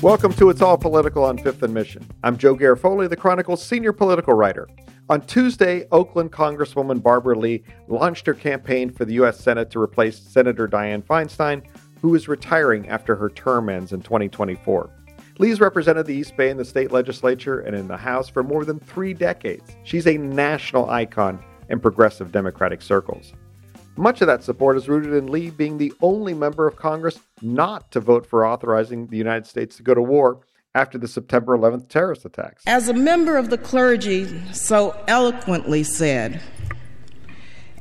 Welcome to It's All Political on Fifth and Mission. I'm Joe Garofoli, the Chronicle's senior political writer. On Tuesday, Oakland Congresswoman Barbara Lee launched her campaign for the U.S. Senate to replace Senator Dianne Feinstein, who is retiring after her term ends in 2024. Lee's represented the East Bay in the state legislature and in the House for more than three decades. She's a national icon in progressive Democratic circles. Much of that support is rooted in Lee being the only member of Congress not to vote for authorizing the United States to go to war after the September 11th terrorist attacks. As a member of the clergy so eloquently said,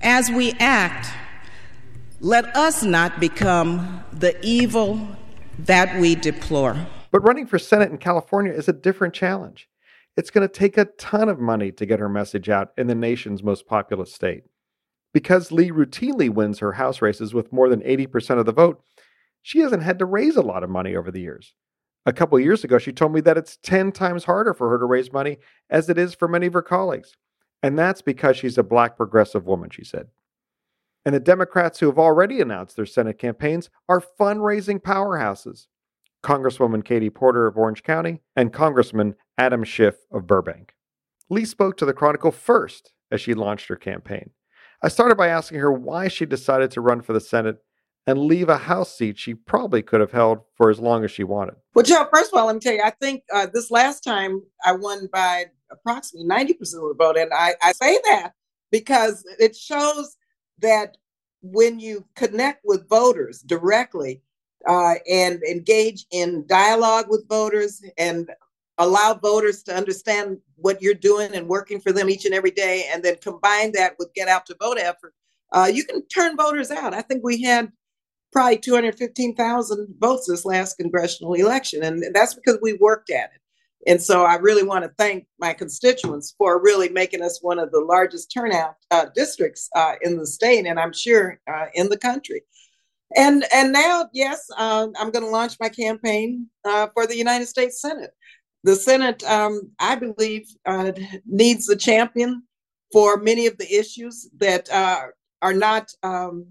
as we act, let us not become the evil that we deplore. But running for Senate in California is a different challenge. It's going to take a ton of money to get her message out in the nation's most populous state. Because Lee routinely wins her House races with more than 80% of the vote, she hasn't had to raise a lot of money over the years. A couple years ago, she told me that it's 10 times harder for her to raise money as it is for many of her colleagues. And that's because she's a black progressive woman, she said. And the Democrats who have already announced their Senate campaigns are fundraising powerhouses Congresswoman Katie Porter of Orange County and Congressman Adam Schiff of Burbank. Lee spoke to the Chronicle first as she launched her campaign. I started by asking her why she decided to run for the Senate and leave a House seat she probably could have held for as long as she wanted. Well, Joe, first of all, let me tell you, I think uh, this last time I won by approximately 90% of the vote. And I, I say that because it shows that when you connect with voters directly uh, and engage in dialogue with voters and allow voters to understand what you're doing and working for them each and every day, and then combine that with get out to vote effort, uh, you can turn voters out. I think we had probably 215,000 votes this last congressional election, and that's because we worked at it. And so I really want to thank my constituents for really making us one of the largest turnout uh, districts uh, in the state, and I'm sure uh, in the country. And and now, yes, uh, I'm going to launch my campaign uh, for the United States Senate the Senate, um, I believe, uh, needs a champion for many of the issues that uh, are not um,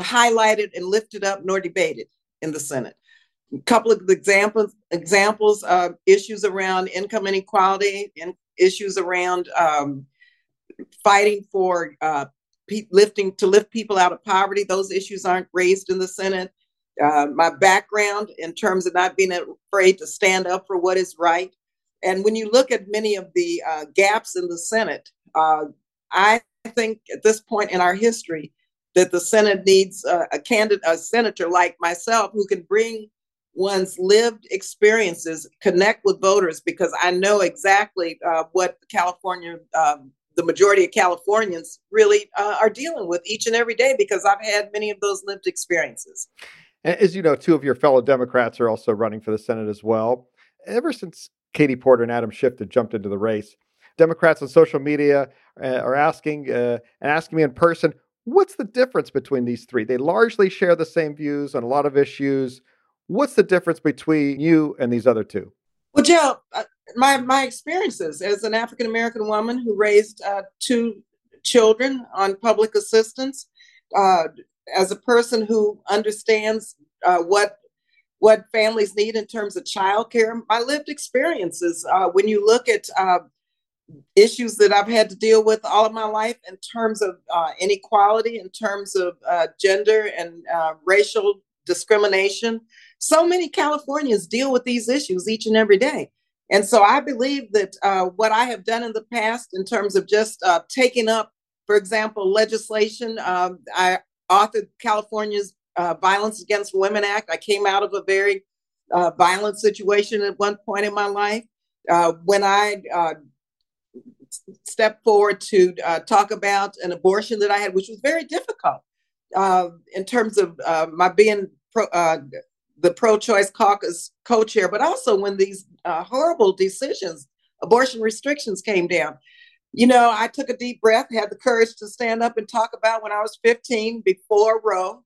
highlighted and lifted up nor debated in the Senate. A couple of examples examples of issues around income inequality and issues around um, fighting for uh, lifting to lift people out of poverty. Those issues aren't raised in the Senate uh, my background in terms of not being afraid to stand up for what is right. And when you look at many of the uh, gaps in the Senate, uh, I think at this point in our history that the Senate needs a, a candidate, a senator like myself, who can bring one's lived experiences, connect with voters, because I know exactly uh, what California, um, the majority of Californians really uh, are dealing with each and every day, because I've had many of those lived experiences. As you know, two of your fellow Democrats are also running for the Senate as well. Ever since Katie Porter and Adam Schiff had jumped into the race, Democrats on social media uh, are asking uh, and asking me in person, what's the difference between these three? They largely share the same views on a lot of issues. What's the difference between you and these other two? Well, Joe, uh, my my experiences as an African American woman who raised uh, two children on public assistance, uh, as a person who understands uh, what what families need in terms of childcare, my lived experiences. Uh, when you look at uh, issues that I've had to deal with all of my life in terms of uh, inequality, in terms of uh, gender and uh, racial discrimination, so many Californians deal with these issues each and every day. And so I believe that what I have done in the past in terms of just taking up for example, legislation. Um, I authored California's uh, Violence Against Women Act. I came out of a very uh, violent situation at one point in my life. Uh, when I uh, stepped forward to uh, talk about an abortion that I had, which was very difficult uh, in terms of my being pro, the pro choice caucus co chair, but also when these horrible decisions, abortion restrictions came down you know, I took a deep breath, had the courage to stand up and talk about when I was 15 before Roe.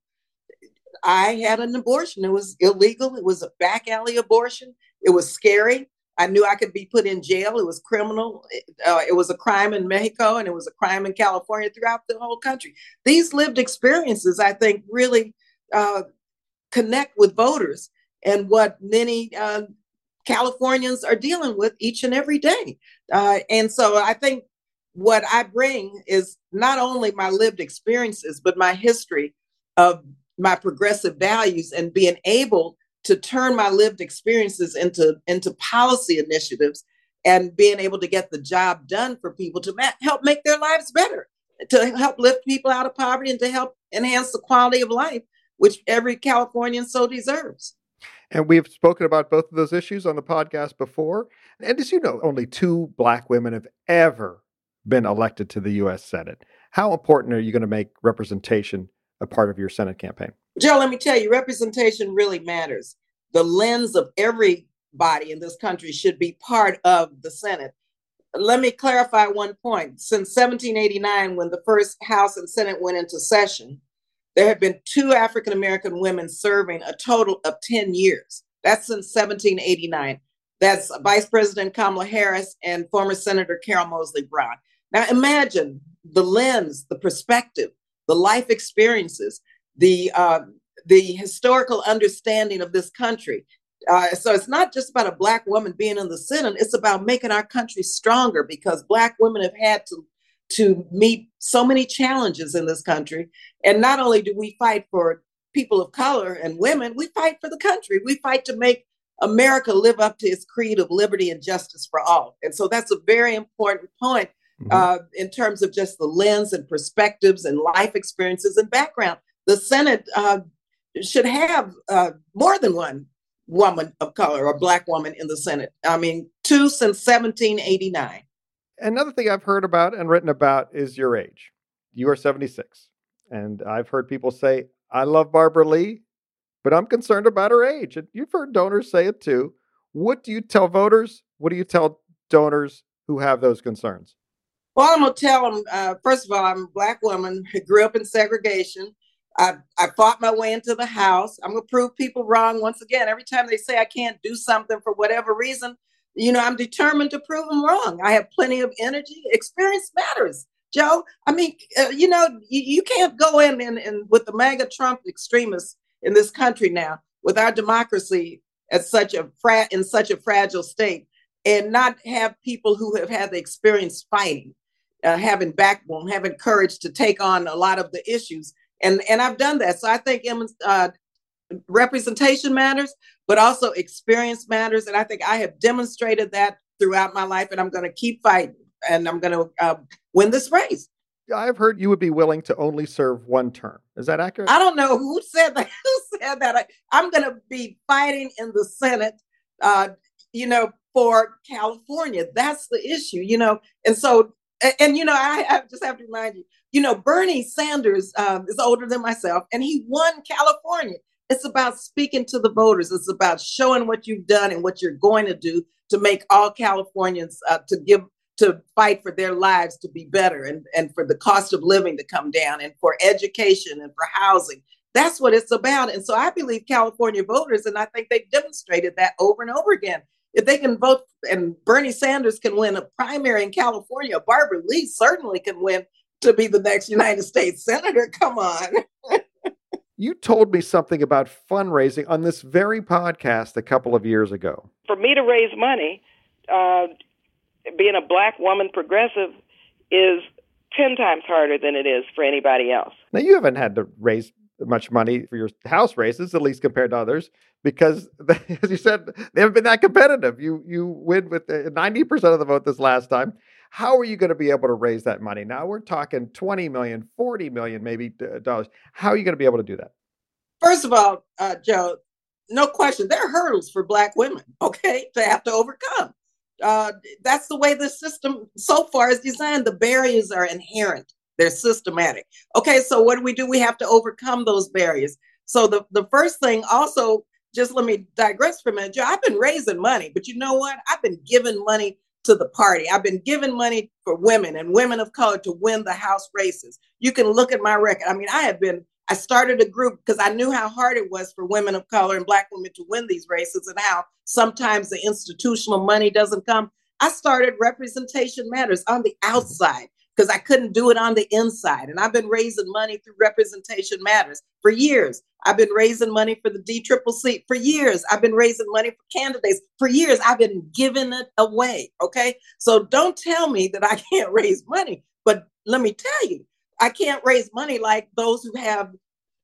I had an abortion. It was illegal. It was a back alley abortion. It was scary. I knew I could be put in jail. It was criminal. Uh, it was a crime in Mexico and it was a crime in California throughout the whole country. These lived experiences, I think, really uh, connect with voters and what many uh, Californians are dealing with each and every day. Uh, and so I think what I bring is not only my lived experiences, but my history of my progressive values and being able to turn my lived experiences into, into policy initiatives and being able to get the job done for people to ma- help make their lives better, to help lift people out of poverty and to help enhance the quality of life, which every Californian so deserves. And we've spoken about both of those issues on the podcast before. And as you know, only two black women have ever been elected to the U.S. Senate. How important are you going to make representation a part of your Senate campaign? Joe, let me tell you, representation really matters. The lens of everybody in this country should be part of the Senate. Let me clarify one point. Since 1789, when the first House and Senate went into session, there have been two African American women serving a total of 10 years. That's since 1789. That's Vice President Kamala Harris and former Senator Carol Moseley Braun. Now imagine the lens, the perspective, the life experiences, the uh, the historical understanding of this country. Uh, so it's not just about a black woman being in the Senate; it's about making our country stronger because black women have had to to meet so many challenges in this country. And not only do we fight for people of color and women, we fight for the country. We fight to make America live up to its creed of liberty and justice for all. And so that's a very important point mm-hmm. uh, in terms of just the lens and perspectives and life experiences and background. The Senate uh, should have uh, more than one woman of color or black woman in the Senate. I mean, two since 1789. Another thing I've heard about and written about is your age. You are 76. And I've heard people say, I love Barbara Lee, but I'm concerned about her age. And you've heard donors say it too. What do you tell voters? What do you tell donors who have those concerns? Well, I'm to tell them uh, first of all, I'm a Black woman who grew up in segregation. I, I fought my way into the House. I'm to prove people wrong once again. Every time they say I can't do something for whatever reason, you know, I'm determined to prove them wrong. I have plenty of energy. Experience matters, Joe. I mean, uh, you know, you, you, can't go in and, and with the MAGA Trump extremists in this country now, with our democracy at such a fra- in such a fragile state, and not have people who have had the experience fighting, uh, having backbone, having courage to take on a lot of the issues. And and I've done that. So I think uh, representation matters, but also experience matters. And I think I have demonstrated that throughout my life, and I'm going to keep fighting and I'm going to uh, win this race. I've heard you would be willing to only serve one term. Is that accurate? I don't know who said that. Who said that? I, am going to be fighting in the Senate, uh, you know, for California. That's the issue, you know. And so, and, and you know, I, I, just have to remind you, you know, Bernie Sanders um, is older than myself, and he won California. It's about speaking to the voters. It's about showing what you've done and what you're going to do to make all Californians uh, to give to fight for their lives to be better and, and for the cost of living to come down and for education and for housing. That's what it's about. And so I believe California voters, and I think they've demonstrated that over and over again. If they can vote and Bernie Sanders can win a primary in California, Barbara Lee certainly can win to be the next United States Senator. Come on. You told me something about fundraising on this very podcast a couple of years ago. For me to raise money, uh, being a black woman progressive is 10 times harder than it is for anybody else. Now, you haven't had to raise much money for your house races, at least compared to others, because as you said, they haven't been that competitive. You you win with ninety percent of the vote this last time. How are you going to be able to raise that money? Now we're talking 20 million, 40 million, maybe dollars. How are you going to be able to do that? First of all, uh, Joe, no question, there are hurdles for Black women, okay, to have to overcome. Uh, that's the way the system so far is designed. The barriers are inherent, they're systematic. Okay, so what do we do? We have to overcome those barriers. So the, the first thing also, just let me digress for a minute, Joe, I've been raising money, but you know what? I've been giving money to the party. I've been giving money for women and women of color to win the House races. You can look at my record. I mean, I have been, I started a group because I knew how hard it was for women of color and Black women to win these races and how sometimes the institutional money doesn't come. I started Representation Matters on the outside because I couldn't do it on the inside. And I've been raising money through Representation Matters for years. I've been raising money for the DCCC for years. I've been raising money for candidates for years. I've been giving it away. Okay. So don't tell me that I can't raise money. But let me tell you, I can't raise money like those who have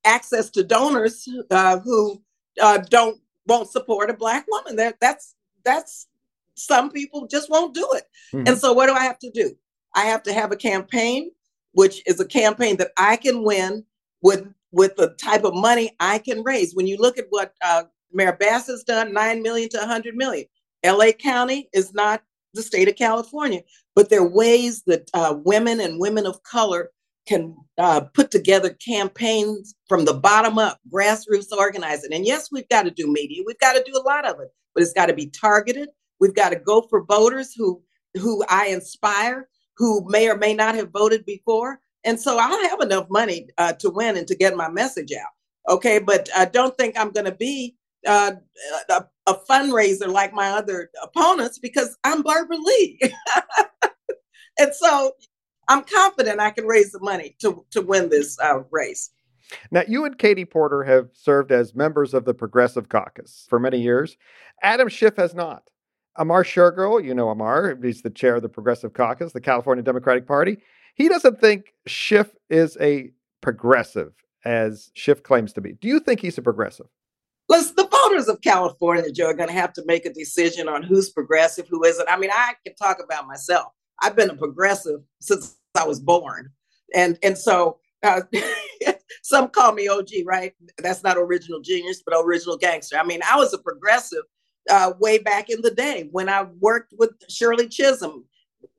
access to donors uh, who uh, don't won't support a black woman. That that's that's some people just won't do it. Mm-hmm. And so what do I have to do? I have to have a campaign, which is a campaign that I can win with with the type of money I can raise. When you look at what uh, Mayor Bass has done, nine million to 100 million. LA County is not the state of California, but there are ways that uh, women and women of color can uh, put together campaigns from the bottom up, grassroots organizing. And yes, we've got to do media. We've got to do a lot of it, but it's got to be targeted. We've got to go for voters who who I inspire, who may or may not have voted before. And so I have enough money uh, to win and to get my message out. Okay, but I don't think I'm going to be uh, a, a, fundraiser like my other opponents because I'm Barbara Lee. and so I'm confident I can raise the money to, to win this uh, race. Now, you and Katie Porter have served as members of the Progressive Caucus for many years. Adam Schiff has not. Amar Shergill, you know Amar, he's the chair of the Progressive Caucus, the California Democratic Party. He doesn't think Schiff is a progressive as Schiff claims to be. Do you think he's a progressive? Listen, the voters of California, Joe, are going to have to make a decision on who's progressive, who isn't. I mean, I can talk about myself. I've been a progressive since I was born, and and so uh, some call me OG, right? That's not original genius, but original gangster. I mean, I was a progressive uh, way back in the day when I worked with Shirley Chisholm,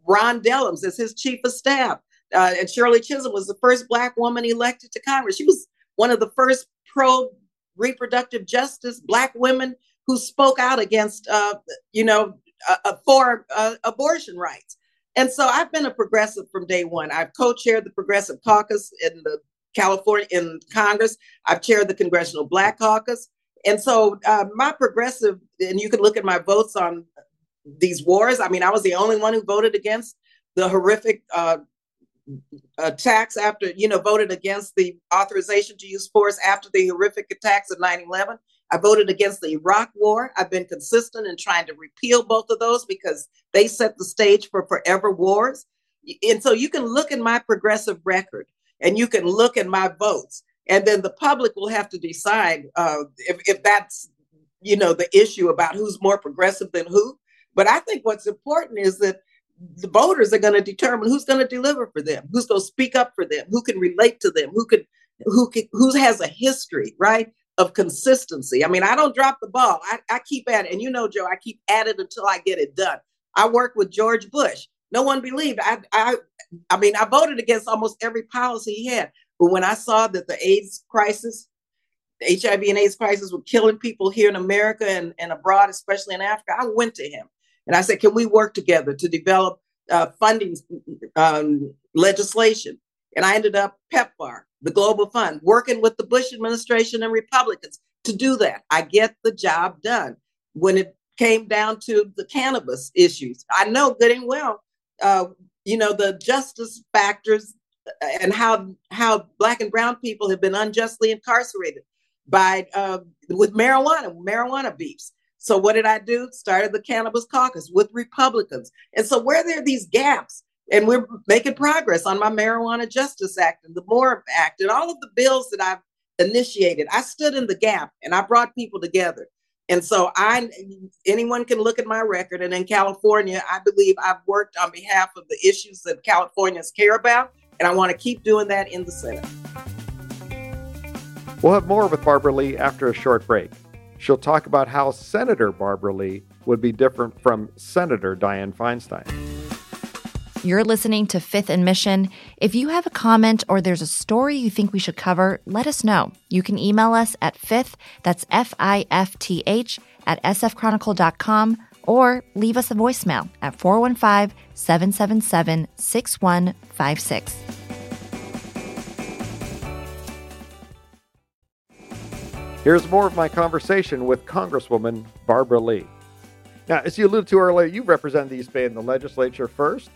Ron Dellums as his chief of staff. Uh, and Shirley Chisholm was the first Black woman elected to Congress. She was one of the first pro reproductive justice Black women who spoke out against, uh, you know, uh, uh for uh, abortion rights. And so I've been a progressive from day one. I've co-chaired the Progressive Caucus in the California in Congress. I've chaired the Congressional Black Caucus. And so uh, my progressive, and you can look at my votes on these wars. I mean, I was the only one who voted against the horrific uh, attacks after, you know, voted against the authorization to use force after the horrific attacks of 9 11. I voted against the Iraq War. I've been consistent in trying to repeal both of those because they set the stage for forever wars. And so you can look at my progressive record and you can look at my votes and then the public will have to decide uh, if, if that's you know the issue about who's more progressive than who. But i think what's important is that the voters are going to determine who's going to deliver for them who's going to speak up for them who can relate to them who could who can, who has a history right of consistency. I mean i don't drop the ball. I, I keep at it. And you know joe i keep at it until i get it done. I work with george bush. No one believed. I i i mean i voted against almost every policy he had but when I saw that the AIDS crisis, the HIV and AIDS crisis were killing people here in America and, and abroad, especially in Africa, I went to him and I said, Can we work together to develop uh, funding um, legislation? And I ended up PEPFAR, the Global Fund, working with the Bush administration and Republicans to do that. I get the job done. When it came down to the cannabis issues, I know good and well, uh, you know, the justice factors and how how black and brown people have been unjustly incarcerated by uh, with marijuana marijuana beefs. So what did i do? Started the cannabis caucus with republicans. And so where there are these gaps and we're making progress on my marijuana justice act and the more act and all of the bills that i've initiated i stood in the gap and i brought people together. And so i anyone can look at my record. And in california i believe i've worked on behalf of the issues that californians care about and I want to keep doing that in the Senate. We'll have more with Barbara Lee after a short break. She'll talk about how Senator Barbara Lee would be different from Senator Dianne Feinstein. You're listening to Fifth and Mission. If you have a comment or there's a story you think we should cover, let us know. You can email us at fifth, that's F I F T H, at sfchronicle.com or leave us a voicemail at 415 777 6156. Here's more of my conversation with Congresswoman Barbara Lee. Now, as you alluded to earlier, you represented the East Bay in the legislature first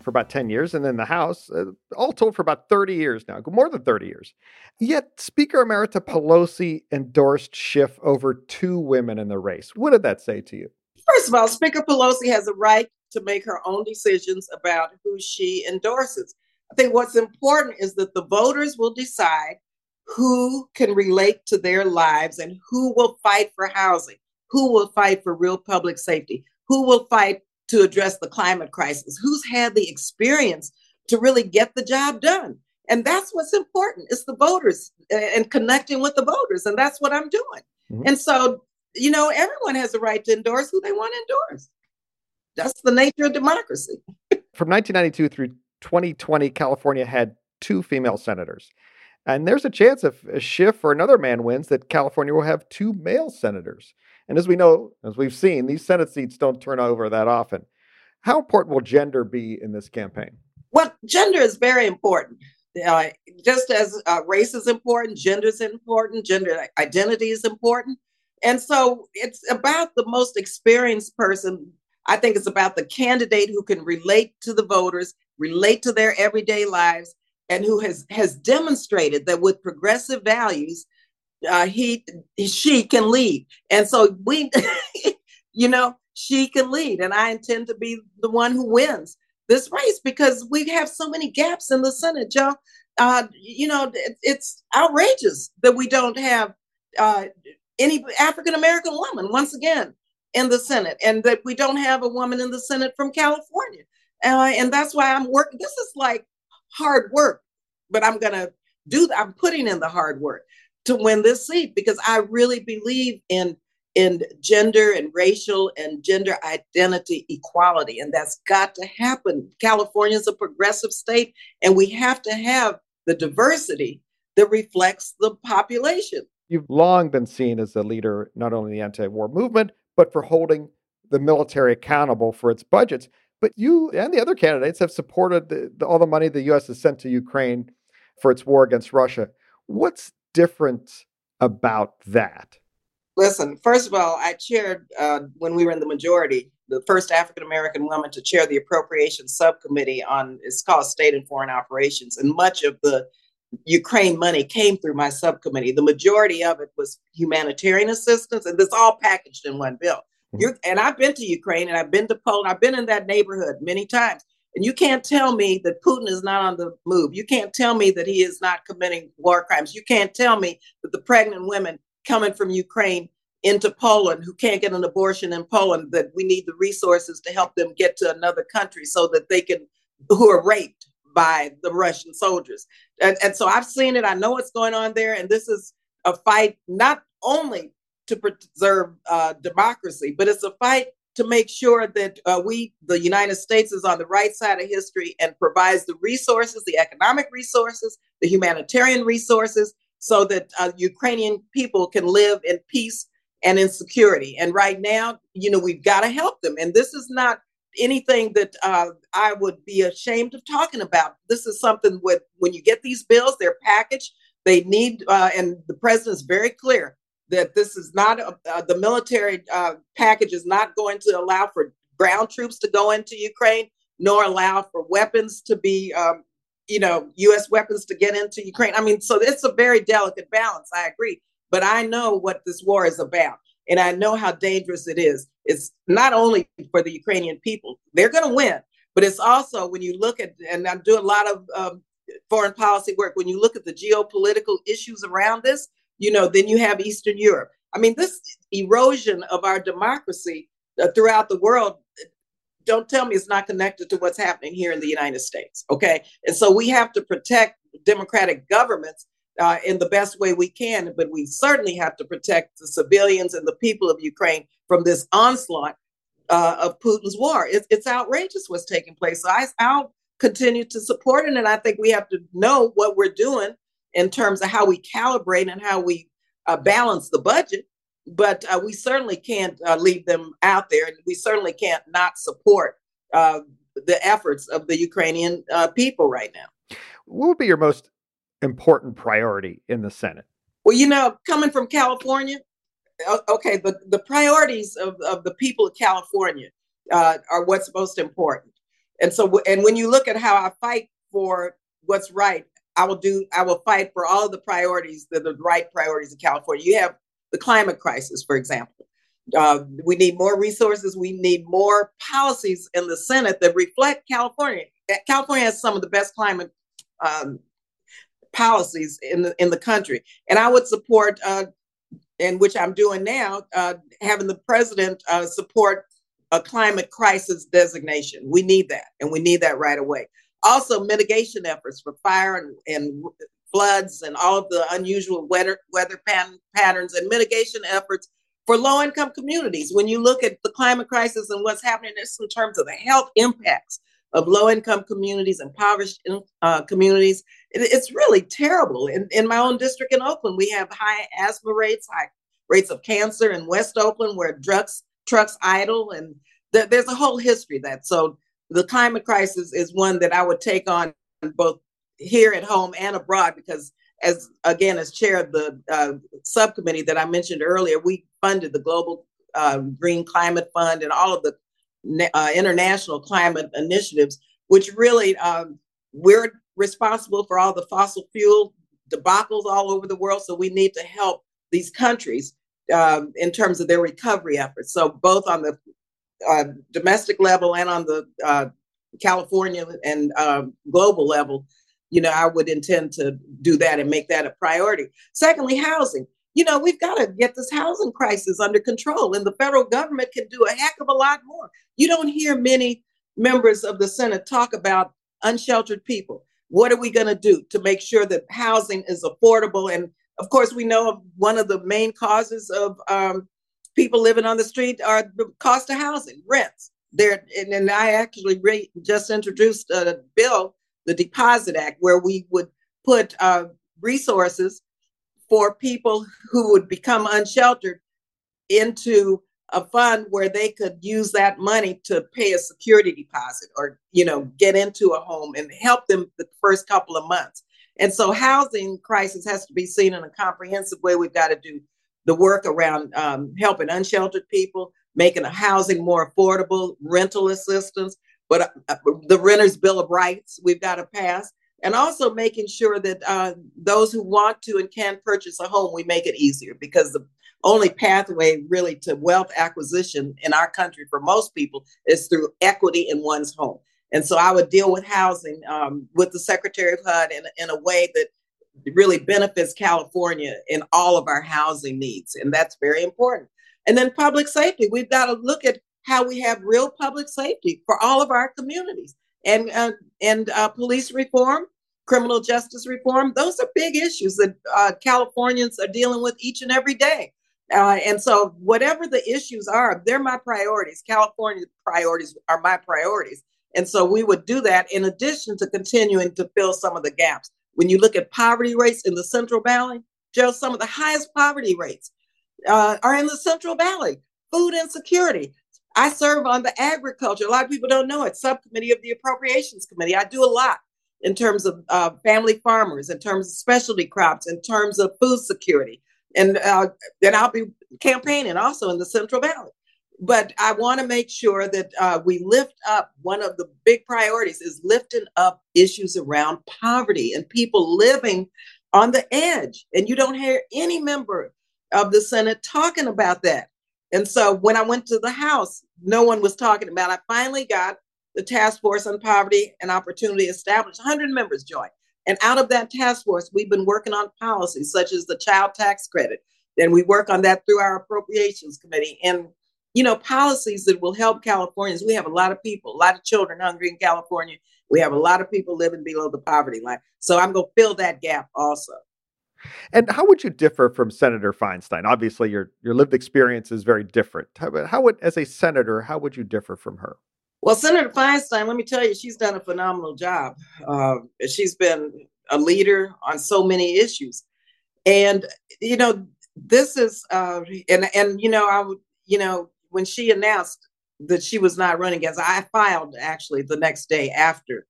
for about 10 years, and then the House, uh, all told for about 30 years now, more than 30 years. Yet Speaker Emerita Pelosi endorsed Schiff over two women in the race. What did that say to you? First of all, Speaker Pelosi has a right to make her own decisions about who she endorses. I think what's important is that the voters will decide who can relate to their lives and who will fight for housing, who will fight for real public safety, who will fight to address the climate crisis, who's had the experience to really get the job done. And that's what's important. It's the voters and connecting with the voters. And that's what I'm doing. Mm-hmm. And so, you know, everyone has a right to endorse who they want to endorse. That's the nature of democracy. From 1992 through 2020, California had two female senators. And there's a chance if a Schiff or another man wins that California will have two male senators. And as we know, as we've seen, these Senate seats don't turn over that often. How important will gender be in this campaign? Well, gender is very important. Uh, just as uh, race is important, gender is important, gender identity is important. And so it's about the most experienced person. I think it's about the candidate who can relate to the voters, relate to their everyday lives, and who has has demonstrated that with progressive values, uh, he she can lead. And so we, you know, she can lead, and I intend to be the one who wins this race because we have so many gaps in the Senate, Joe. Uh, you know, it, it's outrageous that we don't have uh, any African American woman once again in the Senate, and that we don't have a woman in the Senate from California. Uh, and that's why I'm working. This is like hard work, but I'm going to do, I'm putting in the hard work to win this seat because I really believe in in gender and racial and gender identity equality and that's got to happen. California is a progressive state and we have to have the diversity that reflects the population. You've long been seen as a leader not only in the anti-war movement but for holding the military accountable for its budgets. But you and the other candidates have supported the, the, all the money the U.S. has sent to Ukraine for its war against Russia. What's different about that? Listen, first of all, I chaired uh, when we were in the majority, the first African American woman to chair the appropriations subcommittee on it's called State and Foreign Operations, and much of the Ukraine money came through my subcommittee. The majority of it was humanitarian assistance, and this all packaged in one bill. Mm-hmm. You're, and I've been to Ukraine and I've been to Poland. I've been in that neighborhood many times. And you can't tell me that Putin is not on the move. You can't tell me that he is not committing war crimes. You can't tell me that the pregnant women coming from Ukraine into Poland who can't get an abortion in Poland, that we need the resources to help them get to another country so that they can, who are raped by the Russian soldiers. And, and so I've seen it. I know what's going on there. And this is a fight not only to preserve uh, democracy, but it's a fight to make sure that uh, we, the United States, is on the right side of history and provides the resources, the economic resources, the humanitarian resources, so that uh, Ukrainian people can live in peace and in security. And right now, you know, we've got to help them. And this is not anything that uh, I would be ashamed of talking about. This is something with when you get these bills, they're packaged. They need, uh, and the president is very clear that this is not a, uh, the military uh, package is not going to allow for ground troops to go into Ukraine, nor allow for weapons to be, um, you know, U.S. weapons to get into Ukraine. I mean, so it's a very delicate balance. I agree, but I know what this war is about, and I know how dangerous it is. It's not only for the Ukrainian people; they're going to win, but it's also when you look at, and I do a lot of um, foreign policy work. When you look at the geopolitical issues around this, you know, then you have Eastern Europe. I mean, this erosion of our democracy uh, throughout the world, don't tell me it's not connected to what's happening here in the United States. Okay. And so we have to protect democratic governments uh, in the best way we can, but we certainly have to protect the civilians and the people of Ukraine from this onslaught uh, of Putin's war. It's, it's outrageous what's taking place. So I, I'll continue to support it. And I think we have to know what we're doing in terms of how we calibrate and how we uh, balance the budget. But uh, we certainly can't uh, leave them out there, and we certainly can't not support uh, the efforts of the Ukrainian people right now. What would be your most important priority in the Senate? Well, you know, coming from California, okay, the, the priorities of, of the people of California uh, are what's most important. And so, and when you look at how I fight for what's right, I will do, I will fight for all of the priorities, the, the right priorities in California. You have the climate crisis, for example. Uh, we need more resources. We need more policies in the Senate that reflect California. California has some of the best climate um, policies in the in the country, and I would support, uh, and which I'm doing now, uh, having the president uh, support a climate crisis designation. We need that, and we need that right away. Also, mitigation efforts for fire and, and floods and all of the unusual weather weather patterns and mitigation efforts for low income communities. When you look at the climate crisis and what's happening in terms of the health impacts of low income communities, impoverished uh, communities, it, it's really terrible. In, in my own district in Oakland, we have high asthma rates, high rates of cancer in West Oakland, where drugs trucks idle, and th- there's a whole history that. So the climate crisis is one that I would take on both here at home and abroad because as again as chair of the uh, subcommittee that I mentioned earlier, we funded the Global uh, Green Climate Fund and all of the uh, international climate initiatives, which really um, we're responsible for all the fossil fuel debacles all over the world. So we need to help these countries um, in terms of their recovery efforts. So both on the uh, domestic level and on the uh, California and uh, global level, you know, I would intend to do that and make that a priority. Secondly, housing. You know, we've got to get this housing crisis under control, and the federal government can do a heck of a lot more. You don't hear many members of the Senate talk about unsheltered people. What are we going to do to make sure that housing is affordable? And of course, we know one of the main causes of um, people living on the street are the cost of housing, rents. There, and, and I actually re- just introduced a bill, the Deposit Act, where we would put uh, resources for people who would become unsheltered into a fund where they could use that money to pay a security deposit or you know get into a home and help them the first couple of months. And so housing crisis has to be seen in a comprehensive way. We've got to do the work around um, helping unsheltered people, making housing more affordable, rental assistance, but uh, the Renters Bill of Rights we've got to pass, and also making sure that uh, those who want to and can purchase a home, we make it easier because the only pathway really to wealth acquisition in our country for most people is through equity in one's home. And so I would deal with housing um, with the Secretary of HUD in, in a way that really benefits California in all of our housing needs. And that's very important. And then public safety. We've got to look at how we have real public safety for all of our communities and, uh, and uh, police reform, criminal justice reform. Those are big issues that uh, Californians are dealing with each and every day. Uh, and so, whatever the issues are, they're my priorities. California priorities are my priorities. And so, we would do that in addition to continuing to fill some of the gaps. When you look at poverty rates in the Central Valley, Joe, some of the highest poverty rates uh, are in the Central Valley. Food insecurity. I serve on the agriculture. A lot of people don't know it. Subcommittee of the Appropriations Committee. I do a lot in terms of uh, family farmers, in terms of specialty crops, in terms of food security, and uh, then I'll be campaigning also in the Central Valley but I want to make sure that uh, we lift up one of the big priorities is lifting up issues around poverty and people living on the edge. And you don't hear any member of the Senate talking about that. And so when I went to the House, no one was talking about. It. I finally got the task force on poverty and opportunity established. 100 members joined. And out of that task force, we've been working on policies such as the child tax credit. And we work on that through our appropriations committee. And you know, policies that will help Californians. We have a lot of people, a lot of children hungry in California. We have a lot of people living below the poverty line. So I'm going to fill that gap also. And how would you differ from Senator Feinstein? Obviously, your your lived experience is very different. How, how would, as a senator, how would you differ from her? Well, Senator Feinstein, let me tell you, she's done a phenomenal job. Uh, she's been a leader on so many issues, and you know, this is uh, and and you know, I would you know, when she announced that she was not running as I filed actually the next day after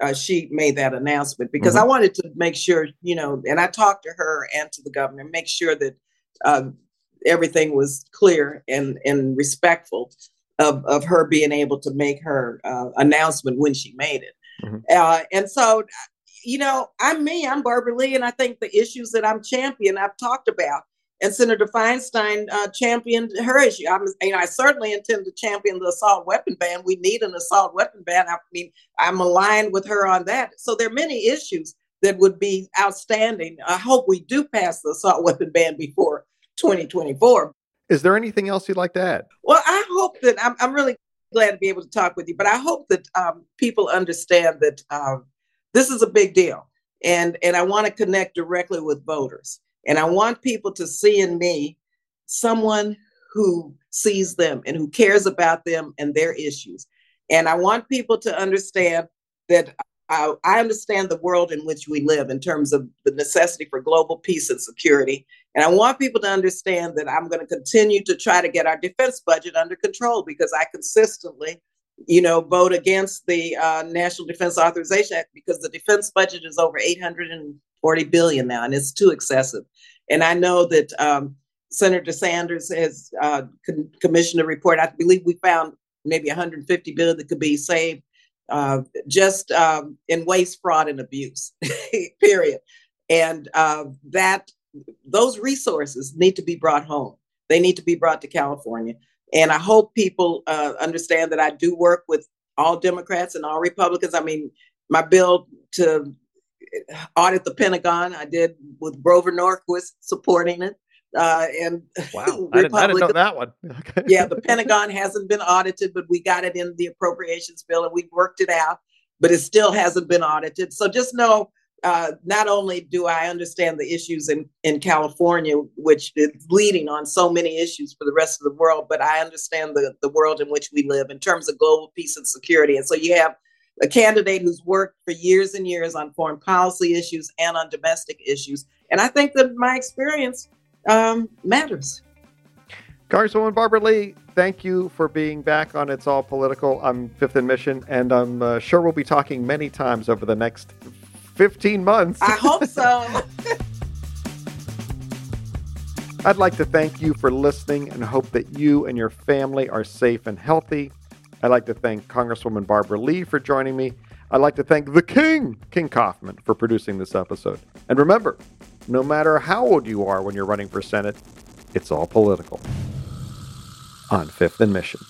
uh, she made that announcement because mm-hmm. I wanted to make sure, you know, and I talked to her and to the governor, make sure that uh, everything was clear and and respectful of, of her being able to make her uh, announcement when she made it. Mm-hmm. Uh, and so, you know, I'm me, I'm Barbara Lee, and I think the issues that I'm champion, I've talked about. And Senator Feinstein uh, championed her issue. I'm, you know, I certainly intend to champion the assault weapon ban. We need an assault weapon ban. I mean, I'm aligned with her on that. So there are many issues that would be outstanding. I hope we do pass the assault weapon ban before 2024. Is there anything else you'd like to add? Well, I hope that I'm, I'm really glad to be able to talk with you, but I hope that um, people understand that um, this is a big deal. And, and I want to connect directly with voters. And I want people to see in me someone who sees them and who cares about them and their issues. And I want people to understand that I, I understand the world in which we live in terms of the necessity for global peace and security. And I want people to understand that I'm going to continue to try to get our defense budget under control because I consistently, you know, vote against the uh, National Defense Authorization Act because the defense budget is over 840 billion now, and it's too excessive. And I know that um, Senator Sanders has uh, con- commissioned a report. I believe we found maybe 150 billion that could be saved uh, just um, in waste, fraud, and abuse, period. And uh, that those resources need to be brought home. They need to be brought to California. And I hope people uh, understand that I do work with all Democrats and all Republicans. I mean, my bill to audit the Pentagon, I did with Grover Norquist supporting it. Uh, and wow, I didn't, I didn't, know that one. Okay. yeah, the Pentagon hasn't been audited, but we got it in the appropriations bill and we worked it out, but it still hasn't been audited. So just know, uh, not only do I understand the issues in, in California, which is leading on so many issues for the rest of the world, but I understand the, the world in which we live in terms of global peace and security. And so you have a candidate who's worked for years and years on foreign policy issues and on domestic issues. And I think that my experience um, matters. Congresswoman Barbara Lee, thank you for being back on It's All Political. I'm Fifth and Mission, and I'm uh, sure we'll be talking many times over the next 15 months. I hope so. I'd like to thank you for listening and hope that you and your family are safe and healthy. I'd like to thank Congresswoman Barbara Lee for joining me. I'd like to thank the King, King Kaufman, for producing this episode. And remember, no matter how old you are when you're running for Senate, it's all political. On Fifth and Mission.